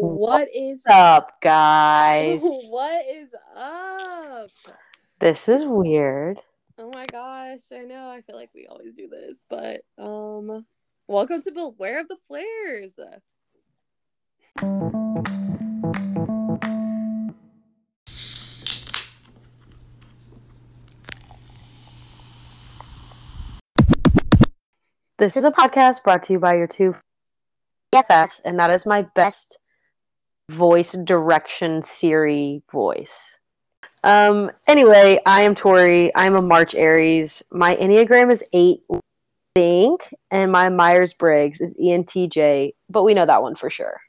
What is What's up, guys? what is up? This is weird. Oh my gosh, I know. I feel like we always do this, but um welcome to Beware of the Flares. This is a podcast brought to you by your two FX, and that is my best voice direction Siri voice. Um. Anyway, I am Tori. I'm a March Aries. My Enneagram is eight, I think, and my Myers Briggs is ENTJ, but we know that one for sure.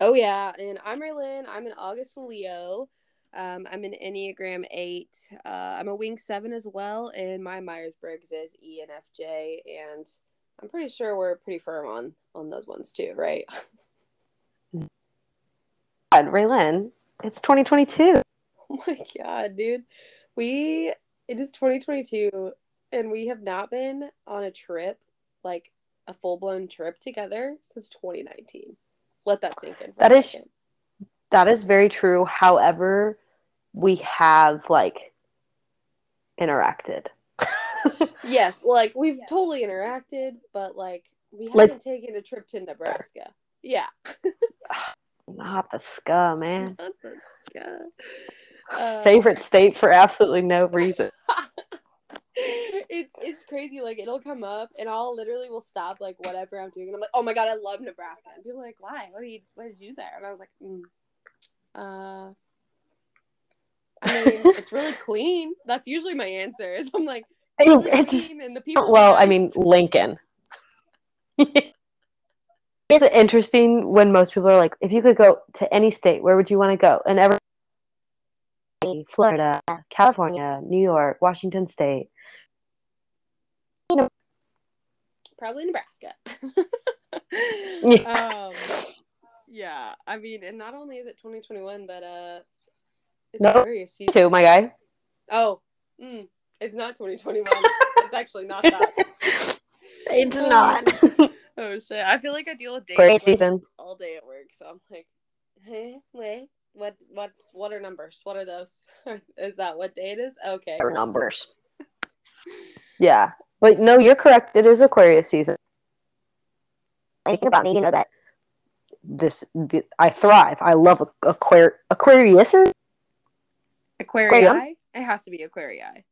Oh yeah, and I'm Raylin. I'm an August Leo. Um, I'm an Enneagram eight. Uh, I'm a Wing seven as well, and my Myers Briggs is ENFJ, and I'm pretty sure we're pretty firm on on those ones too, right? God, Raylan, it's 2022. Oh my god, dude. We it is 2022 and we have not been on a trip, like a full-blown trip together since 2019. Let that sink in. That is- second. That is very true. However, we have like interacted. Yes, like we've totally interacted, but like we haven't Like- taken a trip to Nebraska. Yeah. Not the ska, man. yeah. Uh, Favorite state for absolutely no reason. it's it's crazy. Like it'll come up, and I'll literally will stop like whatever I'm doing, and I'm like, oh my god, I love Nebraska. And people are like, why? What do you what did you do there? And I was like, mm, uh, I mean, it's really clean. That's usually my answer. Is I'm like, really it's clean, and the people. well, I mean, Lincoln. It's interesting when most people are like, if you could go to any state, where would you want to go? And every Florida, California, New York, Washington State. You know, probably Nebraska. Yeah. Um, yeah. I mean, and not only is it 2021, but uh, it's No, Aquarius season. Too, my guy. Oh, mm, it's not 2021. it's actually not that. It's not. Oh shit! I feel like I deal with dates Great season. all day at work, so I'm like, hey, wait, what, what, what are numbers? What are those? is that what day it is? Okay. Or numbers. Yeah. But no, you're correct. It is Aquarius season. Anything about me, you know that this th- I thrive. I love Aquar- Aquarius. Aquarii. It has to be Aquarii.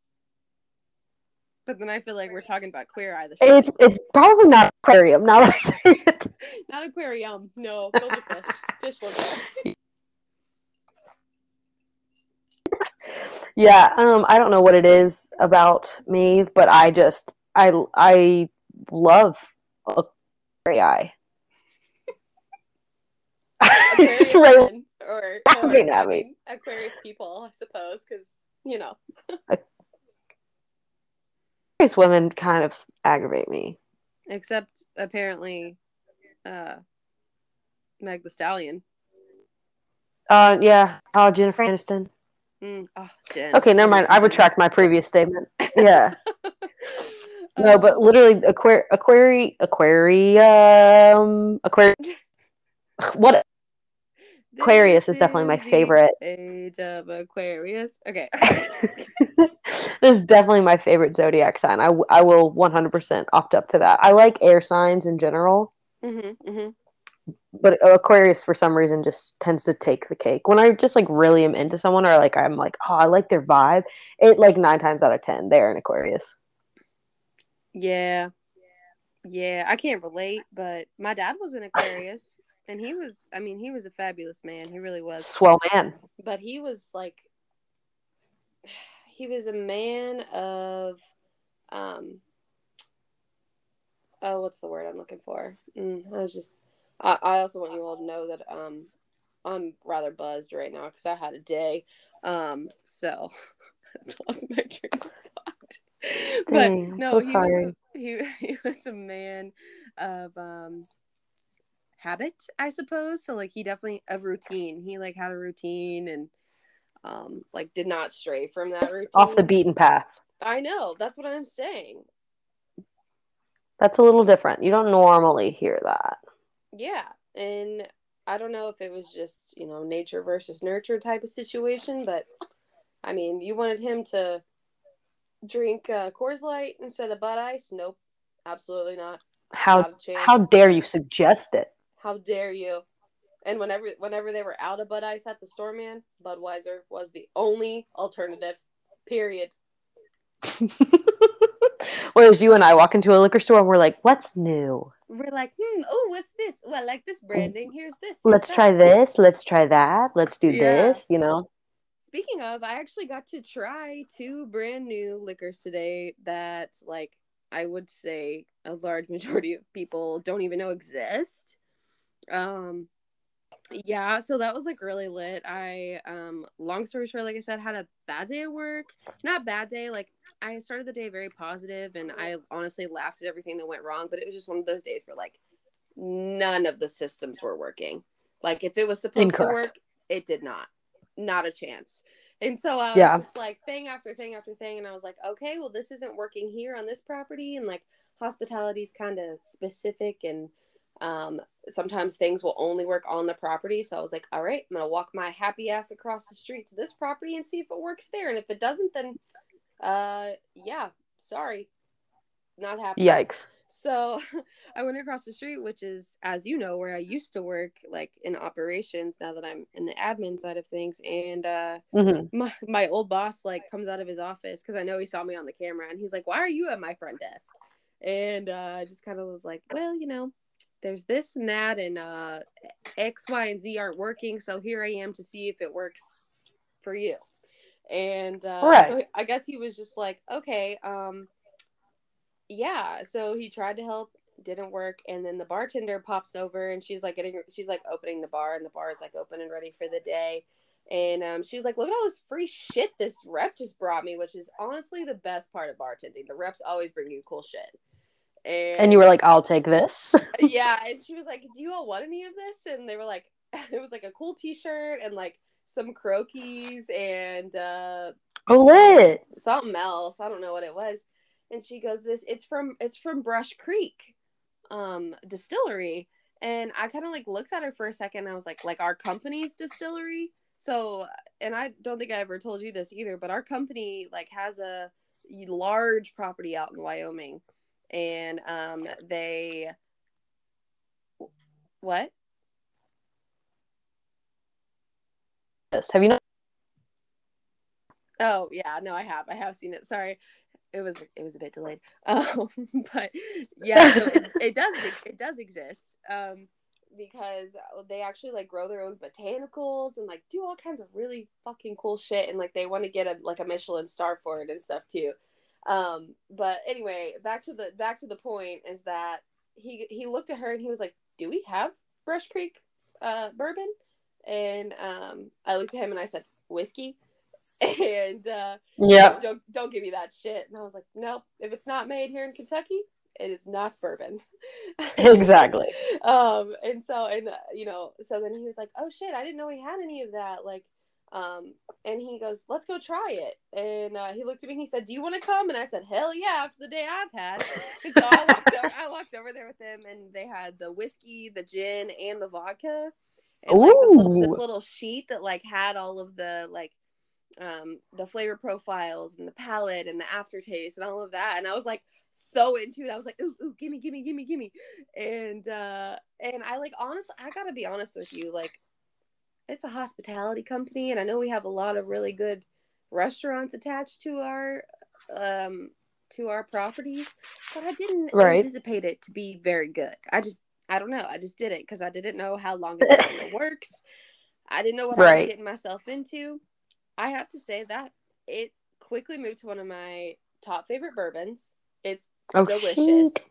But then I feel like we're talking about Queer Eye. The show. It's it's probably not aquarium. Now that I say it. Not aquarium. No, those are fish. Fish. Yeah. Um. I don't know what it is about me, but I just I I love Aquarii. Right. or, or mean, I I mean- mean, Aquarius people, I suppose, because you know. Aquarius women kind of aggravate me. Except apparently, uh, Meg the Stallion. Uh. Yeah. Oh, Jennifer Aniston. Mm, oh, Jen. Okay, never mind. I retract my previous statement. Yeah. No, but literally, aquar- aquari- aquarium, aquarium. What? Aquarius is definitely my favorite. Age of Aquarius. Okay. this is definitely my favorite zodiac sign. I, w- I will 100% opt up to that. I like air signs in general, hmm hmm but Aquarius for some reason just tends to take the cake. When I just like really am into someone or like I'm like, oh, I like their vibe, it like nine times out of 10, they're an Aquarius. Yeah. Yeah, I can't relate, but my dad was an Aquarius, and he was, I mean, he was a fabulous man. He really was. Swell man. But he was like, he was a man of, um, oh, what's the word I'm looking for? Mm, I was just, I, I also want you all to know that, um, I'm rather buzzed right now because I had a day. Um, so lost my train of thought. But Dang, no, so he, was a, he, he was a man of um habit, I suppose. So like he definitely of routine. He like had a routine and um like did not stray from that routine. Off the beaten path. I know, that's what I'm saying. That's a little different. You don't normally hear that. Yeah. And I don't know if it was just you know nature versus nurture type of situation, but I mean, you wanted him to drink uh, Coors Light instead of Bud Ice? Nope, absolutely not. How Not how dare you suggest it? How dare you? And whenever whenever they were out of Bud Ice at the store, man, Budweiser was the only alternative. Period. Whereas you and I walk into a liquor store and we're like, what's new? We're like, hmm, oh, what's this? Well, I like this branding. Here's this. here's Let's that." try this. Let's try that. Let's do Yeah. this. You know? Speaking of, I actually got to try two brand new liquors today that, like, I would say a large majority of people don't even know exist. Um, yeah, so that was like really lit. I, um, long story short, like I said, had a bad day at work. Not bad day, like I started the day very positive, and I honestly laughed at everything that went wrong. But it was just one of those days where like none of the systems were working. Like if it was supposed to work, it did not. Not a chance. And so I was Yeah. just like thing after thing after thing, and I was like, okay, well, this isn't working here on this property, and like hospitality is kind of specific, and um, sometimes things will only work on the property. So I was like, all right, I'm gonna walk my happy ass across the street to this property and see if it works there, and if it doesn't, then uh, yeah, sorry, not happy. Yikes. So I went across the street, which is, as you know, where I used to work, like in operations. Now that I'm in the admin side of things, and uh, hmm my my old boss like comes out of his office because I know he saw me on the camera, and he's like, "Why are you at my front desk?" And uh, I just kind of was like, "Well, you know." There's this and that, and uh, X, Y, and Z aren't working. So here I am to see if it works for you. And uh, Right. so I guess he was just like, okay, um, yeah so he tried to help didn't work and then the bartender pops over and she's like getting she's like opening the bar and the bar is like open and ready for the day and um, she's like look at all this free shit this rep just brought me which is honestly the best part of bartending the reps always bring you cool shit and, And you were like, I'll take this. yeah and she was like do you all want any of this and they were like it was like a cool t-shirt and like some koozies and uh oh, lit. something else. I don't know what it was. And she goes, "This it's from it's from Brush Creek, um, distillery." And I kind of like looked at her for a second. And I was like, "Like our company's distillery." So, and I don't think I ever told you this either, but our company like has a large property out in Wyoming, and um, they what? Have you not? Oh yeah, no, I have. I have seen it. Sorry, it was it was a bit delayed. Um, but yeah, so it, it does it does exist. Um, because they actually like grow their own botanicals and like do all kinds of really fucking cool shit, and like they want to get a like a Michelin star for it and stuff too. Um, but anyway, back to the back to the point is that he he looked at her and he was like, "Do we have Brush Creek uh, bourbon?" And um, I looked at him and I said, "Whiskey." And uh, Yeah. don't don't give me that shit. And I was like, nope. If it's not made here in Kentucky, it is not bourbon. Exactly. um, and so and uh, you know, so then he was like, oh shit, I didn't know he had any of that. Like, um, and he goes, let's go try it. And uh, he looked at me and he said, do you want to come? And I said, hell yeah, after the day I've had. And so I walked, over, I walked over there with him, and they had the whiskey, the gin, and the vodka. And like this little, this little sheet that like had all of the like um the flavor profiles and the palette and the aftertaste and all of that and i was like so into it i was like ooh ooh gimme gimme gimme gimme and uh and i like honestly i gotta be honest with you like it's a hospitality company and i know we have a lot of really good restaurants attached to our um to our properties but i didn't Right. anticipate it to be very good. I just i don't know. I just did it because i didn't know how long it works. I didn't know what i was getting myself into. I have to say that it quickly moved to one of my top favorite bourbons. It's Oh, delicious. shit.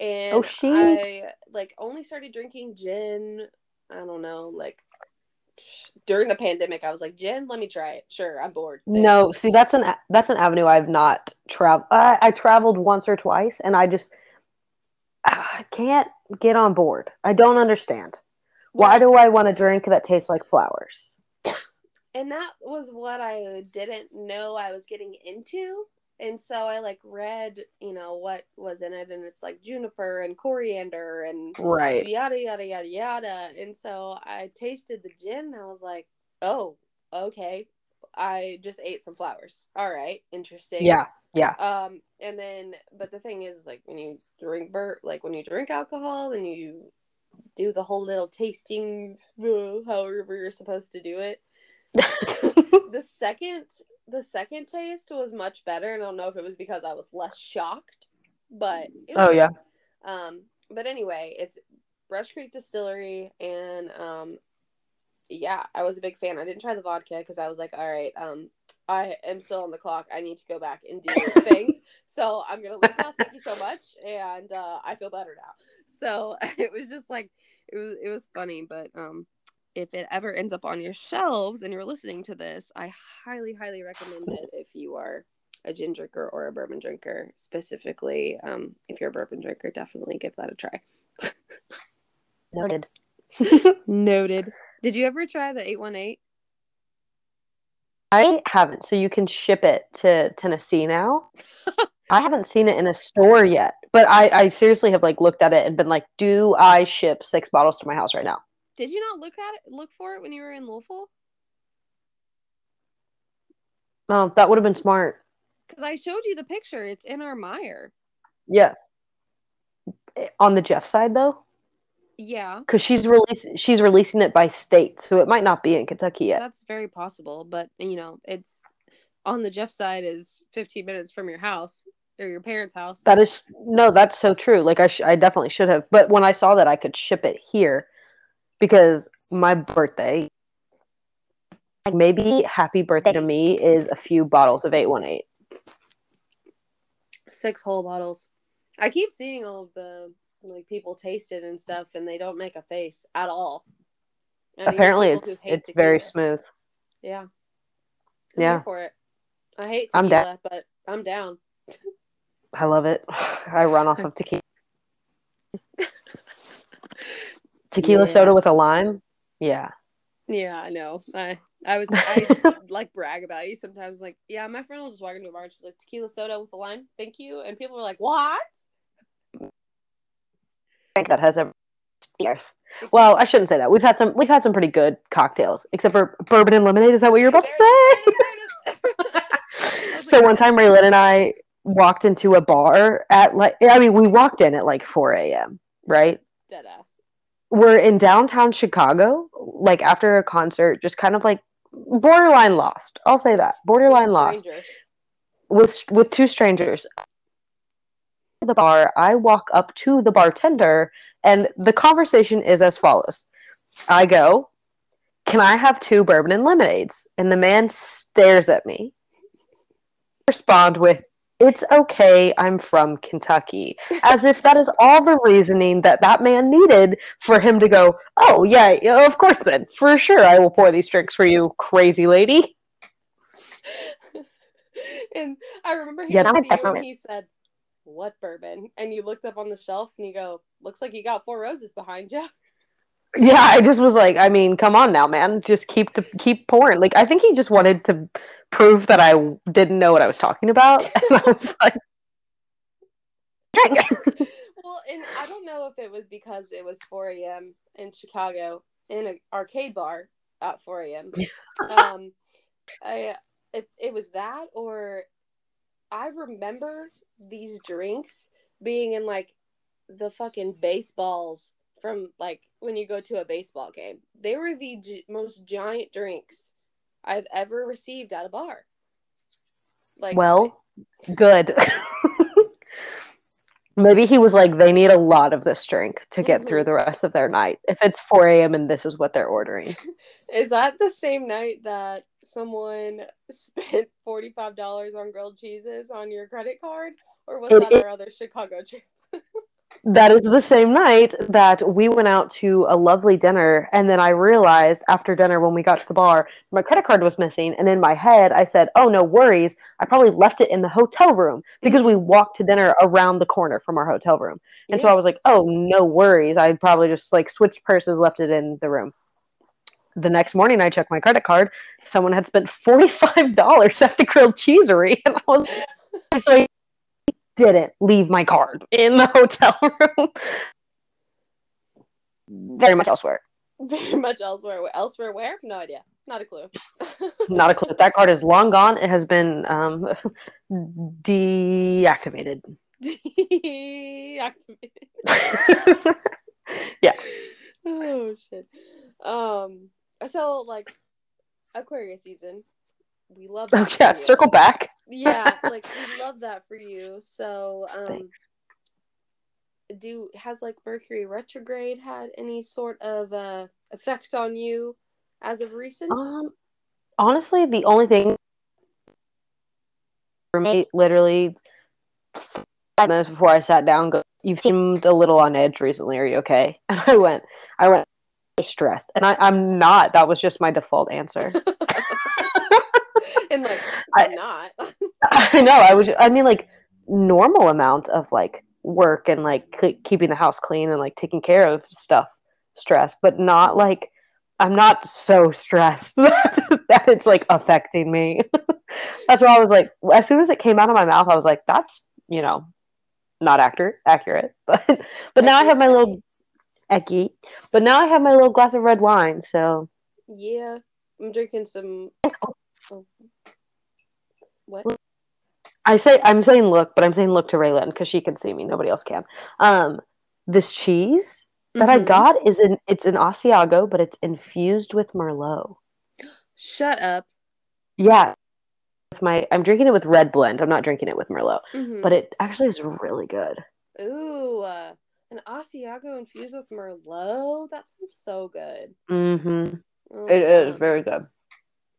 and Oh, shit. i like only started drinking gin i don't know like during the pandemic i was like gin, let me try it sure i'm bored No, see that's an that's an avenue I've not traveled. I, I traveled once or twice, and I just I can't get on board. I don't understand. Why do I want a drink that tastes like flowers? and that was what I didn't know I was getting into and so I like read, you know, what was in it, and it's like juniper and coriander and Right. yada yada yada yada. And so I tasted the gin, and I was like, oh, okay. I just ate some flowers. All right, interesting. Yeah. Yeah. Um, and then, but the thing is, like when you drink bur, like when you drink alcohol and you do the whole little tasting, uh, however you're supposed to do it. the second, the second taste was much better, and I don't know if it was because I was less shocked, but it Oh yeah. um, but anyway, it's Brush Creek Distillery, and um, yeah, I was a big fan. I didn't try the vodka because I was like, all right, um, I am still on the clock. I need to go back and do things, so I'm gonna leave now. Thank you so much, and uh, I feel better now. So it was just like it was it was funny, but um. If it ever ends up on your shelves and you're listening to this, I highly, highly recommend it if you are a gin drinker or a bourbon drinker specifically um, if you're a bourbon drinker definitely give that a try Noted. noted did you ever try the 818 I haven't. So you can ship it to Tennessee now. I haven't seen it in a store yet, but I, I seriously have like looked at it and been like, do I ship six bottles to my house right now? Did you not look at it look for it when you were in louisville Oh, that would have been smart. because i showed you the picture it's in our Meijer. Yeah. On the Jeff side though, yeah because she's releasing she's releasing it by state, so it might not be in Kentucky yet. that's very possible but you know it's on the jeff side is 15 minutes from your house or your parents house That is no, that's so true. Like I, sh- I definitely should have, but when I saw that I could ship it here, because my birthday, like maybe happy birthday to me is a few bottles of eight one eight. six whole bottles i keep seeing all of the like people taste it and stuff and they don't make a face at all And Apparently, it's it's very smooth. Yeah. I'm Yeah. for it. I hate I'm tequila, down. but I'm down. I love it. I run off of tequila. Tequila Yeah. soda with a lime. Yeah. Yeah, I know. I I was I like brag about you sometimes. Like, yeah, my friend will just walk into a bar and she's like tequila soda with a lime, thank you, and people were like, what? that has ever earth. Well, I shouldn't say that. We've had some we've had some pretty good cocktails, except for bourbon and lemonade. Is that what you're about to say? so one time Raylan and I walked into a bar at like I mean we walked in at like 4 a.m. right dead ass. We're in downtown Chicago like after a concert just kind of like borderline lost. I'll say that. Borderline lost. with with two strangers. The bar I walk up to the bartender and the conversation is as follows. I go can I have two bourbon and lemonades? And the man stares at me. Respond with it's okay i'm from kentucky as if that is all the reasoning that that man needed for him to go oh yeah, of course then for sure i will pour these drinks for you crazy lady and I remember he Yeah, you he said, "What bourbon?" And you looked up on the shelf and you go, "Looks like you got four roses behind you." yeah i just was like i mean come on now man just keep to keep pouring like i think he just wanted to prove that i didn't know what i was talking about and i was like Well, and I don't know if it was because it was 4 a.m. in Chicago in an arcade bar at 4 a.m. um, I it, it was that, or I remember these drinks being in like the fucking baseballs from like when you go to a baseball game. They were the most giant drinks I've ever received at a bar. Like, well good maybe he was like they need a lot of this drink to get through Mhm. the rest of their night if it's 4 a.m and this is what they're ordering Is that the same night that someone spent forty five dollars on grilled cheeses on your credit card, or was It- that it- our other Chicago trip? That is the same night that we went out to a lovely dinner and then i realized after dinner when we got to the bar my credit card was missing and in my head i said oh no worries. I probably left it in the hotel room because we walked to dinner around the corner from our hotel room. And so i was like oh no worries. I probably just like switched purses left it in the room. The next morning i checked my credit card. Someone had spent $45 at the grilled cheesery and i was so didn't leave my card in the hotel room. Very much elsewhere. Very much elsewhere. Elsewhere where? No idea. Not a clue. Not a clue. That card is long gone. It has been um, deactivated. Deactivated. yeah. Oh shit. Um. So like Aquarius season, we love. Oh that yeah. for you. Circle back. Yeah, like we love that for you. So um, Thanks. do has like Mercury retrograde had any sort of uh effect on you as of recent? Um, honestly, the only thing roommate literally five minutes before I sat down goes, "You seemed a little on edge recently. Are you okay?" And I went, "I went stressed," and I, I'm not. That was just my default answer. and like I- I'm not. I know. I was. I mean, like normal amount of like work and like c- keeping the house clean and like taking care of stuff, stress, but not like I'm not so stressed that it's like affecting me. that's why I was like, as soon as it came out of my mouth, I was like, that's you know, not accurate, accurate. But but now I have my little ecky. But now I have my little glass of red wine. So Yeah, I'm drinking some. oh. What? I say I'm saying look, but I'm saying look to Raylan because she can see me. Nobody else can. Um, this cheese that I Mhm. got is an it's an Asiago, but it's infused with Merlot. Shut up. Yeah, with my I'm drinking it with red blend. I'm not drinking it with Merlot, Mhm. but it actually is really good. Ooh, uh, an Asiago infused with Merlot. That sounds so good. Mm-hmm. Oh, It is very good.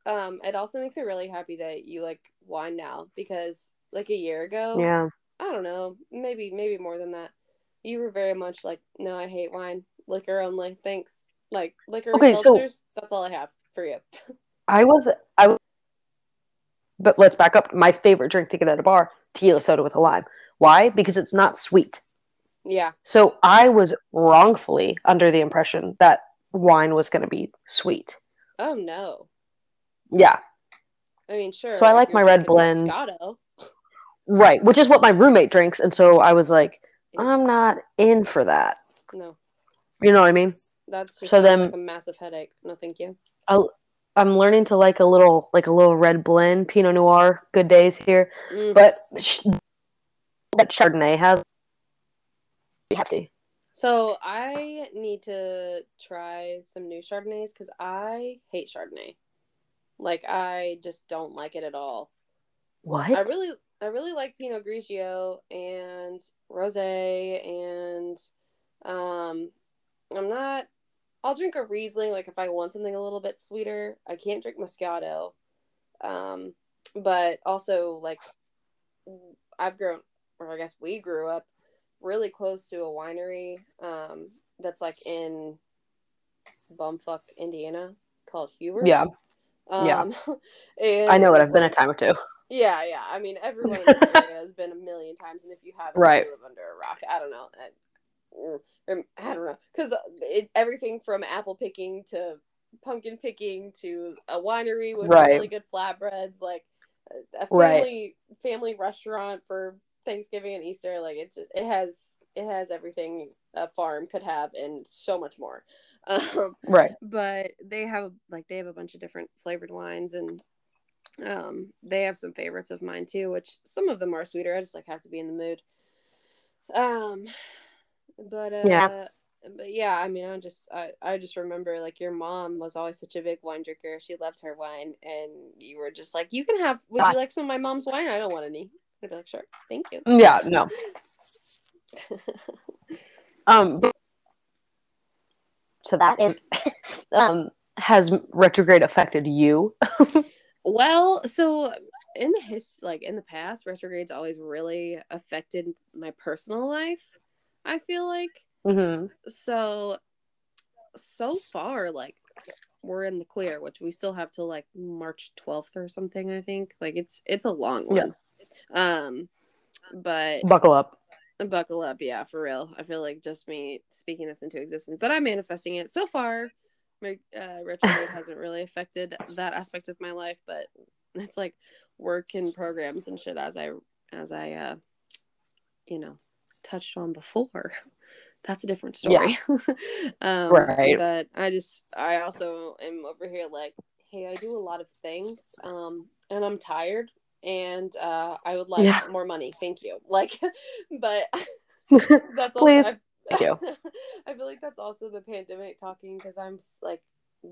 Um, it also makes me really happy that you like wine now because like a year ago, Yeah. I don't know, maybe maybe more than that. You were very much like, no, I hate wine, liquor only. Thanks. Like liquor and Okay, so- seltzers. That's all I have for you. I was I. was- But let's back up. My favorite drink to get at a bar: tequila soda with a lime. Why? Because it's not sweet. yeah. So I was wrongfully under the impression that wine was going to be sweet. Oh no. Yeah, I mean, sure. So I like my red. Moscato. right. Which is what my roommate drinks, and so I was like, I'm not in for that. No, You know what I mean? that's So then- like a massive headache. No, thank you. I'm learning to like a little, like a little red blend, Pinot Noir. Good days here, Mm. but sh- that Chardonnay has. Be happy. So I need to try some new Chardonnays because I hate Chardonnay. Like I just don't like it at all. What? I really, I really like Pinot Grigio and Rosé, and um, I'm not. I'll drink a Riesling like if I want something a little bit sweeter. I can't drink Moscato, um, but also like I've grown, or I guess we grew up really close to a winery um, that's like in bumfuck Indiana called Huber. Yeah. Um, Yeah. I know it. I've been a time or two. yeah, yeah. I mean, everyone in this area has been a million times, and if you haven't, Right. you live under a rock. I don't know. I, um, I don't know, because uh, everything from apple picking to pumpkin picking to a winery with Right. really good flatbreads, like a- a Right. family family restaurant for Thanksgiving and Easter. Like it just it has it has everything a farm could have and so much more. Um, Right. but they have like they have a bunch of different flavored wines and um they have some favorites of mine too which some of them are sweeter i just like have to be in the mood um but uh Yeah. but yeah i mean i just I, I just remember like your mom was always such a big wine drinker she loved her wine and you were just like you can have would you like some of my mom's wine i don't want any i'd be like sure thank you Yeah. No. Um. but- So that is. um. Has retrograde affected you? Well, so in the his like in the past, retrogrades always really affected my personal life. I feel like Mm-hmm. so so far like we're in the clear, which we still have till like March twelfth or something. I think like it's it's a long one. Um, but Buckle up. Buckle up, yeah, for real. I feel like just me speaking this into existence, but I'm manifesting it so far. My uh, retrograde hasn't really affected that aspect of my life, but it's like work and programs and shit as I as I, uh, you know, touched on before. That's a different story. um, Right. But I just, I also am over here like, hey, I do a lot of things, um, and I'm tired, and uh, I would like Yeah. more money. Thank you. Like, but that's Please. Also, Thank you. I feel like that's also the pandemic talking because I'm like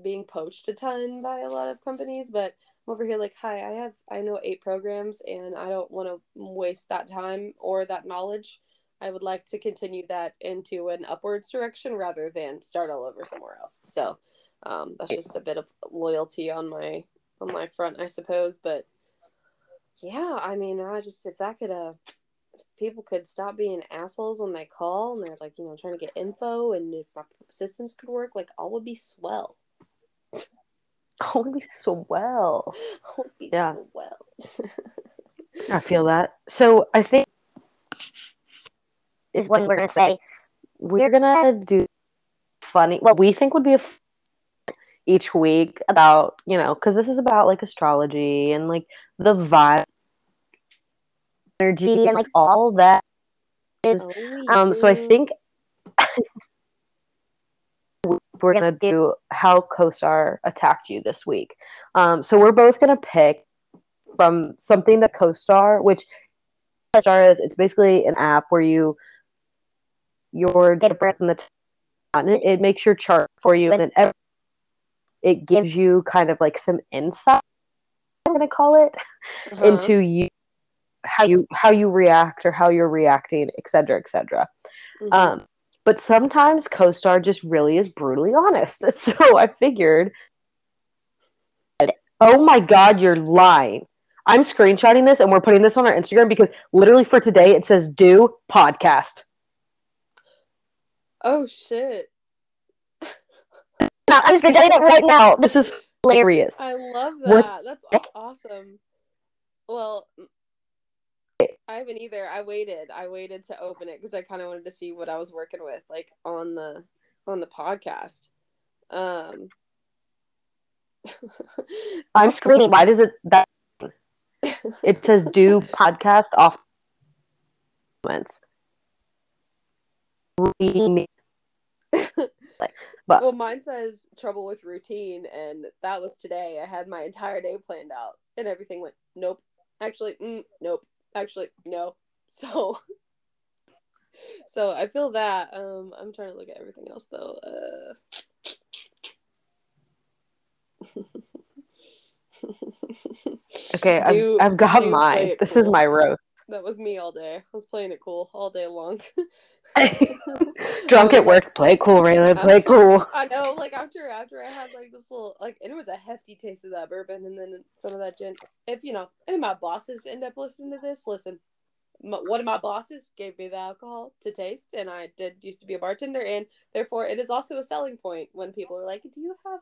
being poached a ton by a lot of companies, but I'm over here like, hi, I have I know eight programs and I don't want to waste that time or that knowledge. I would like to continue that into an upwards direction rather than start all over somewhere else. So um, that's just a bit of loyalty on my on my front, I suppose. But yeah, I mean, I just if that could uh people could stop being assholes when they call and they're like, you know, trying to get info and if my systems could work, like all would be swell. Holy so well. All would be Yeah. swell. I feel that. So I think is what we're gonna say we're gonna do funny. What we think would be a f- each week about you know because this is about like astrology and like the vibe, energy, and like all that is. Oh, Um. So I think we're gonna do how CoStar attacked you this week. Um. So we're both gonna pick from something that CoStar, which CoStar is, it's basically an app where you your date of birth and the time, it, it makes your chart for you, and then every, it gives you kind of like some insight. I'm gonna call it Uh-huh. into you how you how you react or how you're reacting, et cetera, et cetera. Mhm. Um, but sometimes co-star just really is brutally honest. So I figured, oh my God, you're lying. I'm screenshotting this and we're putting this on our Instagram because literally for today it says do podcast. oh shit. No, I'm just screenshotting it right now. This is hilarious. I love What that. That's awesome. Well, I haven't either. I waited. I waited to open it because I kind of wanted to see what I was working with, like on the on the podcast. Um, I'm screaming. Why does it that it says do podcast off comments? But well, mine says trouble with routine, and that was today. I had my entire day planned out, and everything went nope. Actually, mm, nope. Actually, no. So, so I feel that. Um, I'm trying to look at everything else though. Uh... okay, Do- I've, I've got mine. This is my roast. That was me all day. I was playing it cool all day long. Drunk at like- work, play cool, Raylan, play cool. I know, like after after I had like this little like and it was a hefty taste of that bourbon and then some of that gin. If you know any of my bosses end up listening to this, listen. m one of my bosses gave me the alcohol to taste, and I did used to be a bartender, and therefore it is also a selling point when people are like, "Do you have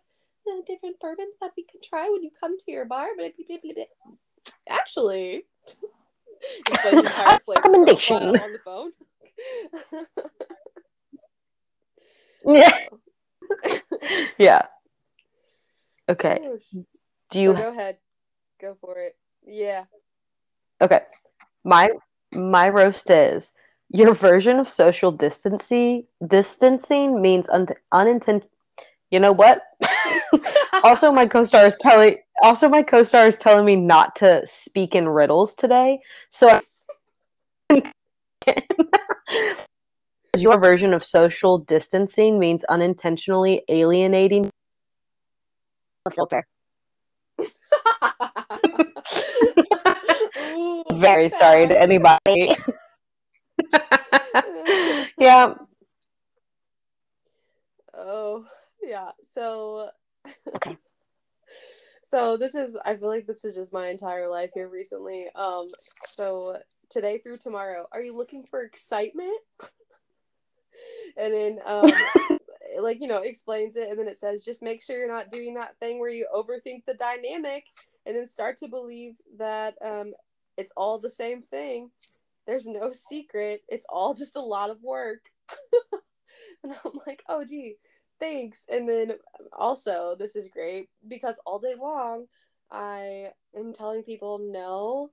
uh, different bourbons that we could try when you come to your bar?" But actually, explain the entire Recommendation. on the phone. Yeah. yeah. Okay. Oh, Do so you oh, go ahead, go for it. Yeah. Okay. My my roast is your version of social distancing distancing means un- unintentional You know what? also my co-star is telling also my co-star is telling me not to speak in riddles today. So I- your version of social distancing means unintentionally alienating filter. Very sorry to anybody. yeah. Oh, yeah. So, Okay. So this is, I feel like this is just my entire life here recently. Um, so today through tomorrow, are you looking for excitement? and then, um, like, you know, explains it. And then it says, just make sure you're not doing that thing where you overthink the dynamic and then start to believe that, um, it's all the same thing. There's no secret. It's all just a lot of work. and I'm like, oh, gee, thanks. And then also, this is great because all day long, I am telling people no,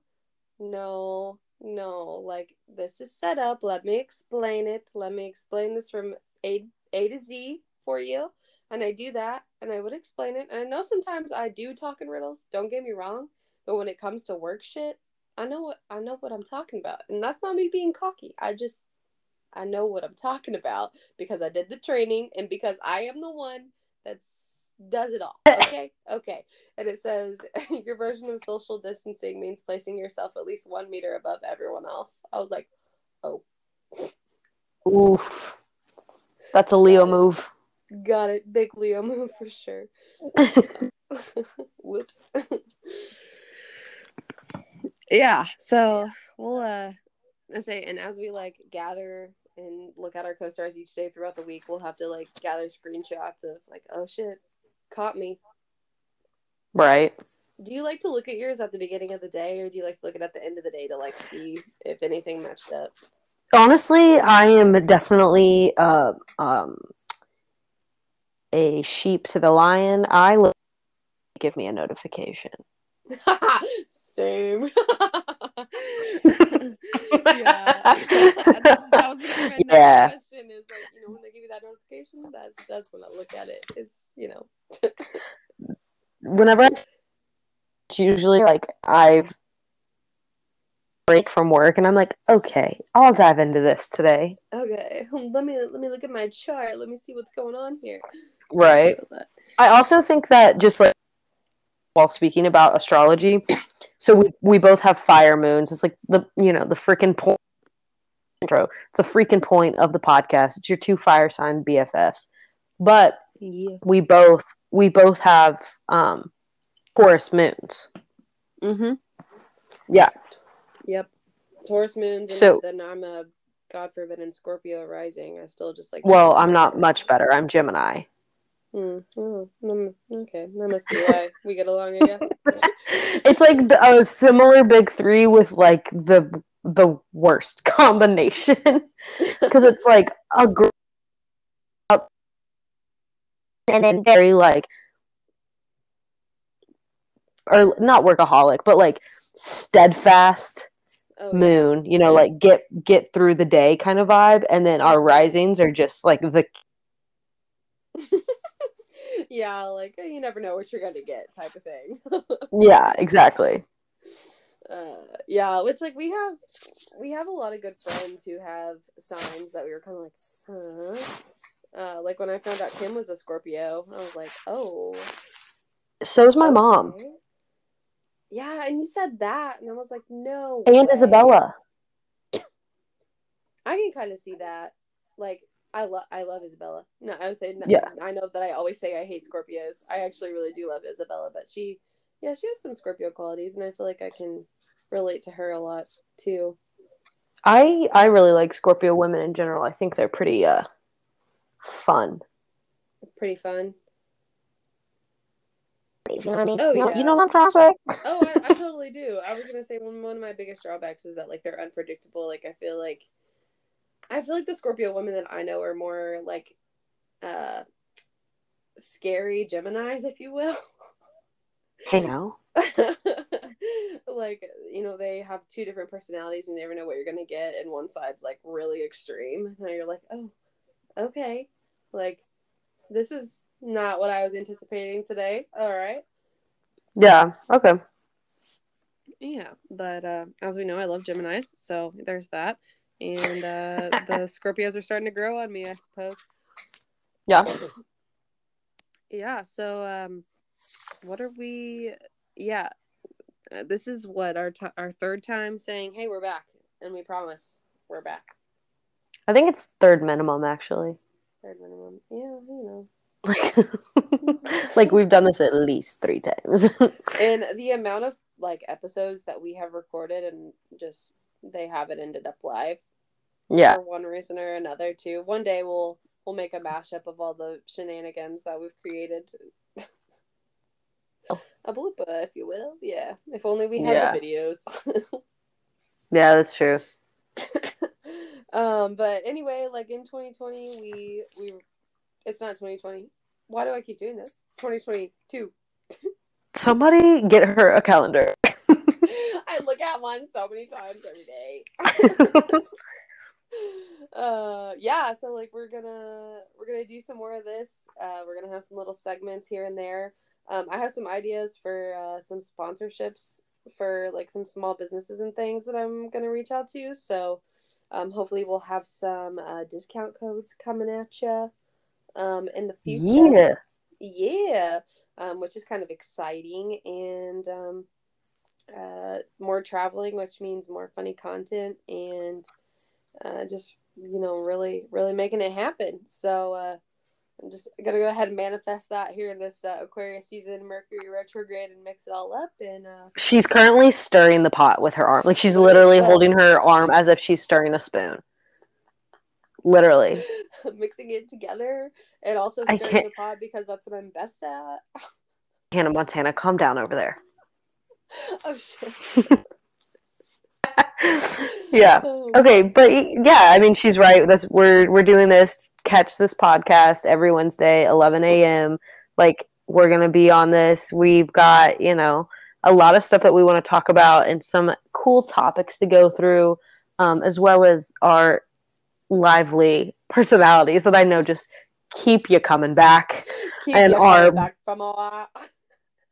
no, no, like this is set up. Let me explain it. Let me explain this from A A to Z for you. And I do that and I would explain it. And I know sometimes I do talk in riddles, don't get me wrong, but when it comes to work shit, I know what I know what I'm talking about. And that's not me being cocky. I just I know what I'm talking about because I did the training and because I am the one that does it all. Okay? okay. And it says your version of social distancing means placing yourself at least one meter above everyone else. I was like, oh. Oof. That's a Leo move. Got it. Big Leo move for sure. Whoops. yeah. So we'll uh I say and as we like gather and look at our co-stars each day throughout the week, we'll have to like gather screenshots of like, oh shit, caught me. Right. Do you like to look at yours at the beginning of the day or do you like to look at it at the end of the day to like see if anything matched up? Honestly, I am definitely uh, um, a sheep to the lion. I look give me a notification. Same. yeah. that, that was gonna be my Yeah. question is like, you know, when they give you that notification, that's that's when I look at it. It's you know. Whenever I, it's usually like I've break from work and I'm like, okay, I'll dive into this today. Okay. Um, let me let me look at my chart. Let me see what's going on here. Right. I also think that just like while speaking about astrology, so we we both have fire moons. It's like the you know the freaking point intro. It's a freaking point of the podcast. It's your two fire sign BFFs, but Yeah. we both we both have um Taurus moons. Mm-hmm. Yeah. Yep. Taurus moons. And So- then I'm a God forbid in Scorpio rising. I still just like. Well, I'm not much better. I'm Gemini. Hmm. Oh, mm, okay, that must be why we get along. I guess. it's like the, a similar big three with like the the worst combination because it's like a gr- and then very like or not workaholic but like steadfast Oh, moon you know like get get through the day kind of vibe and then our risings are just like the yeah, like you never know what you're gonna get, type of thing. yeah exactly uh, yeah, which like we have, we have a lot of good friends who have signs that we were kind of like, huh. Uh, like when I found out Kim was a Scorpio, I was like, oh. So is my mom. Yeah, and you said that, and I was like, no. and way. isabella I can kind of see that. Like, I love, I love Isabella. No, I would say, no, Yeah. I know that I always say I hate Scorpios. I actually really do love Isabella, but she, yeah, she has some Scorpio qualities, and I feel like I can relate to her a lot too. I I really like Scorpio women in general. I think they're pretty uh fun. Pretty fun. You know what Oh, yeah. You know what I'm trying to say? Oh, I, I totally do. I was gonna say one one of my biggest drawbacks is that like they're unpredictable. Like I feel like, I feel like the Scorpio women that I know are more like, uh, scary Gemini's, if you will. Hey now. like you know they have two different personalities and you never know what you're gonna get and one side's like really extreme and you're like oh okay like this is not what i was anticipating today all right Yeah. Okay. yeah but uh as we know i love geminis so there's that and uh the scorpios are starting to grow on me i suppose Yeah. yeah so um what are we yeah uh, this is what our t- our third time saying hey we're back and we promise we're back I think it's third minimum actually. third minimum yeah you know Like, like we've done this at least three times. and the amount of like episodes that we have recorded and just they haven't ended up live yeah. for one reason or another too one day we'll we'll make a mashup of all the shenanigans that we've created a blooper if you will yeah if only we had Yeah. the videos Yeah, that's true. um but anyway like in 2020 we we it's not 2020 why do i keep doing this 2022 Somebody get her a calendar. i look at one so many times every day. Uh yeah so like we're gonna we're gonna do some more of this. Uh we're gonna have some little segments here and there. Um i have some ideas for uh some sponsorships for like some small businesses and things that i'm gonna reach out to. So um hopefully we'll have some uh discount codes coming at you um in the future. Yeah. yeah. Um which is kind of exciting and um uh more traveling which means more funny content and uh, just you know really really making it happen so uh i'm just gonna go ahead and manifest that here in this uh, aquarius season mercury retrograde and mix it all up and uh She's currently stirring the pot with her arm. Like she's Literally. holding her arm as if she's stirring a spoon. Literally. mixing it together and also I stirring can't- the pot because that's what i'm best at Hannah Montana, calm down over there. oh shit yeah. Oh, Okay, but yeah, I mean she's right. That's we're we're doing this. Catch this podcast every Wednesday, eleven a.m. Like we're gonna be on this. We've got you know a lot of stuff that we want to talk about and some cool topics to go through, um, as well as our lively personalities that I know just keep you coming back. keep and our- from a lot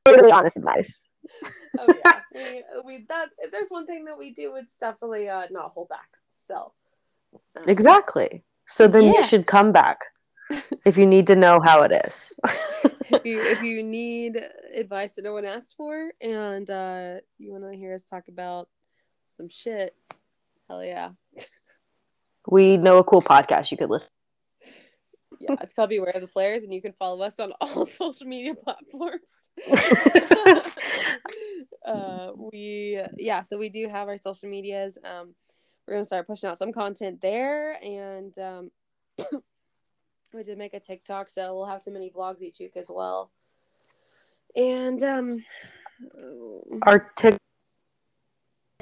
Really honest advice. oh yeah we, we that if there's one thing that we do it's definitely uh not hold back so um, Exactly. So then Yeah. you should come back if you need to know how it is. if you if you need advice that no one asked for and uh you want to hear us talk about some shit hell yeah we know a cool podcast you could listen. Yeah it's called beware of the flares and you can follow us on all social media platforms. Uh we yeah so we do have our social medias. Um we're gonna start pushing out some content there and um we did make a tiktok so we'll have some mini vlogs each week as well. And um Our T-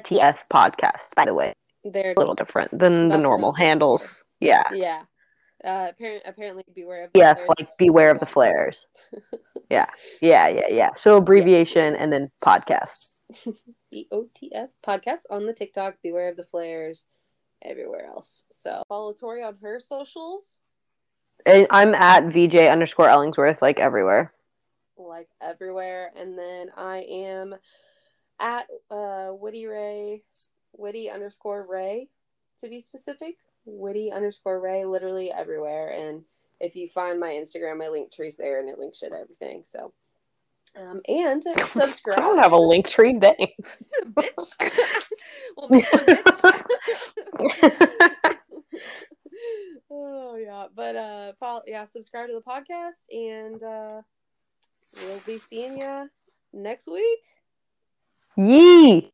TF podcast, by the way, they're a little different than the normal handles. Yeah. yeah uh apparently, apparently beware of the Yeah, flares like beware of the flares. Yeah. Yeah, yeah, yeah. So abbreviation and then podcast. B-O-T-F podcast on the TikTok, Beware of the Flares, everywhere else. So follow Tori on her socials, And I'm at VJ underscore Ellingsworth, like everywhere. like everywhere. And then I am at uh Witty Ray, Witty underscore Ray to be specific. Witty underscore Ray, literally everywhere. And if you find my Instagram, my link tree's there and it links shit everything. So um and subscribe. I don't have a link tree. Bitch. well, make one, bitch. oh yeah, but uh, follow, yeah, subscribe to the podcast, and uh, we'll be seeing you next week. Yee.